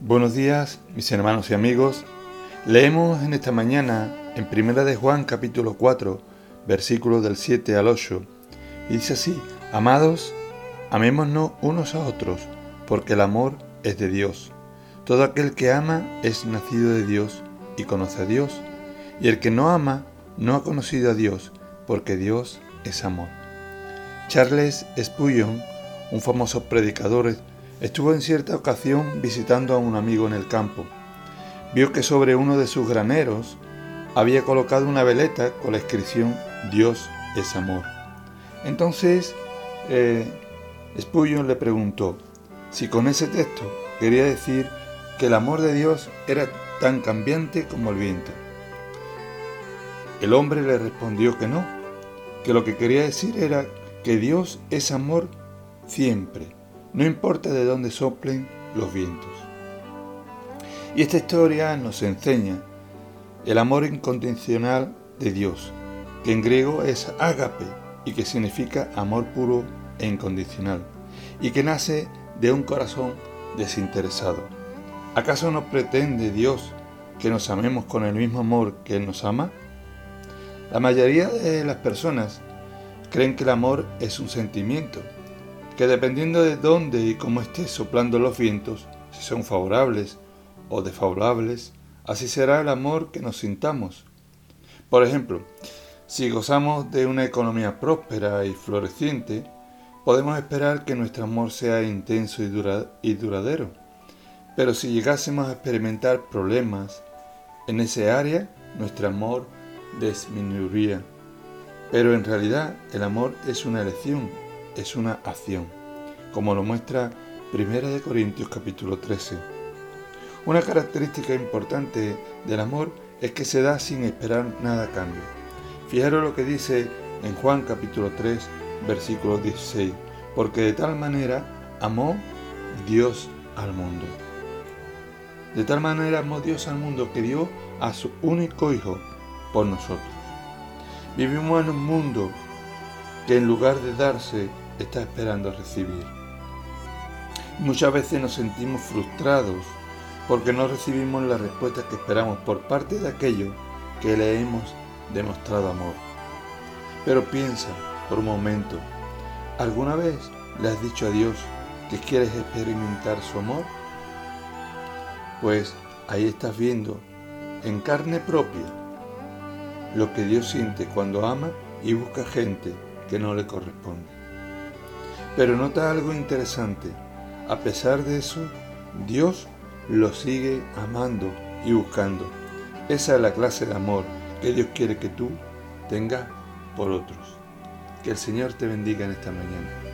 Buenos días, mis hermanos y amigos. Leemos en esta mañana en Primera de Juan capítulo 4, versículos del 7 al 8, y dice así: Amados, amémonos unos a otros, porque el amor es de Dios. Todo aquel que ama es nacido de Dios y conoce a Dios, y el que no ama no ha conocido a Dios, porque Dios es amor. Charles Spurgeon, un famoso predicador, Estuvo en cierta ocasión visitando a un amigo en el campo. Vio que sobre uno de sus graneros había colocado una veleta con la inscripción Dios es amor. Entonces, eh, le preguntó si con ese texto quería decir que el amor de Dios era tan cambiante como el viento. El hombre le respondió que no, que lo que quería decir era que Dios es amor siempre no importa de dónde soplen los vientos. Y esta historia nos enseña el amor incondicional de Dios, que en griego es ágape y que significa amor puro e incondicional, y que nace de un corazón desinteresado. ¿Acaso no pretende Dios que nos amemos con el mismo amor que Él nos ama? La mayoría de las personas creen que el amor es un sentimiento que dependiendo de dónde y cómo esté soplando los vientos, si son favorables o desfavorables, así será el amor que nos sintamos. Por ejemplo, si gozamos de una economía próspera y floreciente, podemos esperar que nuestro amor sea intenso y, y duradero. Pero si llegásemos a experimentar problemas en ese área, nuestro amor disminuiría. Pero en realidad el amor es una elección es una acción, como lo muestra 1 Corintios capítulo 13. Una característica importante del amor es que se da sin esperar nada a cambio. Fijaros lo que dice en Juan capítulo 3, versículo 16, porque de tal manera amó Dios al mundo. De tal manera amó Dios al mundo que dio a su único Hijo por nosotros. Vivimos en un mundo que en lugar de darse está esperando recibir. Muchas veces nos sentimos frustrados porque no recibimos la respuesta que esperamos por parte de aquellos que le hemos demostrado amor. Pero piensa por un momento, ¿alguna vez le has dicho a Dios que quieres experimentar su amor? Pues ahí estás viendo en carne propia lo que Dios siente cuando ama y busca gente que no le corresponde. Pero nota algo interesante. A pesar de eso, Dios lo sigue amando y buscando. Esa es la clase de amor que Dios quiere que tú tengas por otros. Que el Señor te bendiga en esta mañana.